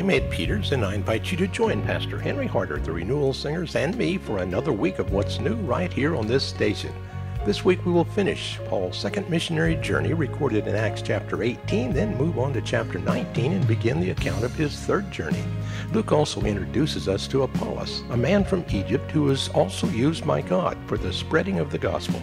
I'm Ed Peters, and I invite you to join Pastor Henry Harder, the Renewal Singers, and me for another week of What's New right here on this station. This week we will finish Paul's second missionary journey recorded in Acts chapter 18, then move on to chapter 19 and begin the account of his third journey. Luke also introduces us to Apollos, a man from Egypt who was also used by God for the spreading of the gospel.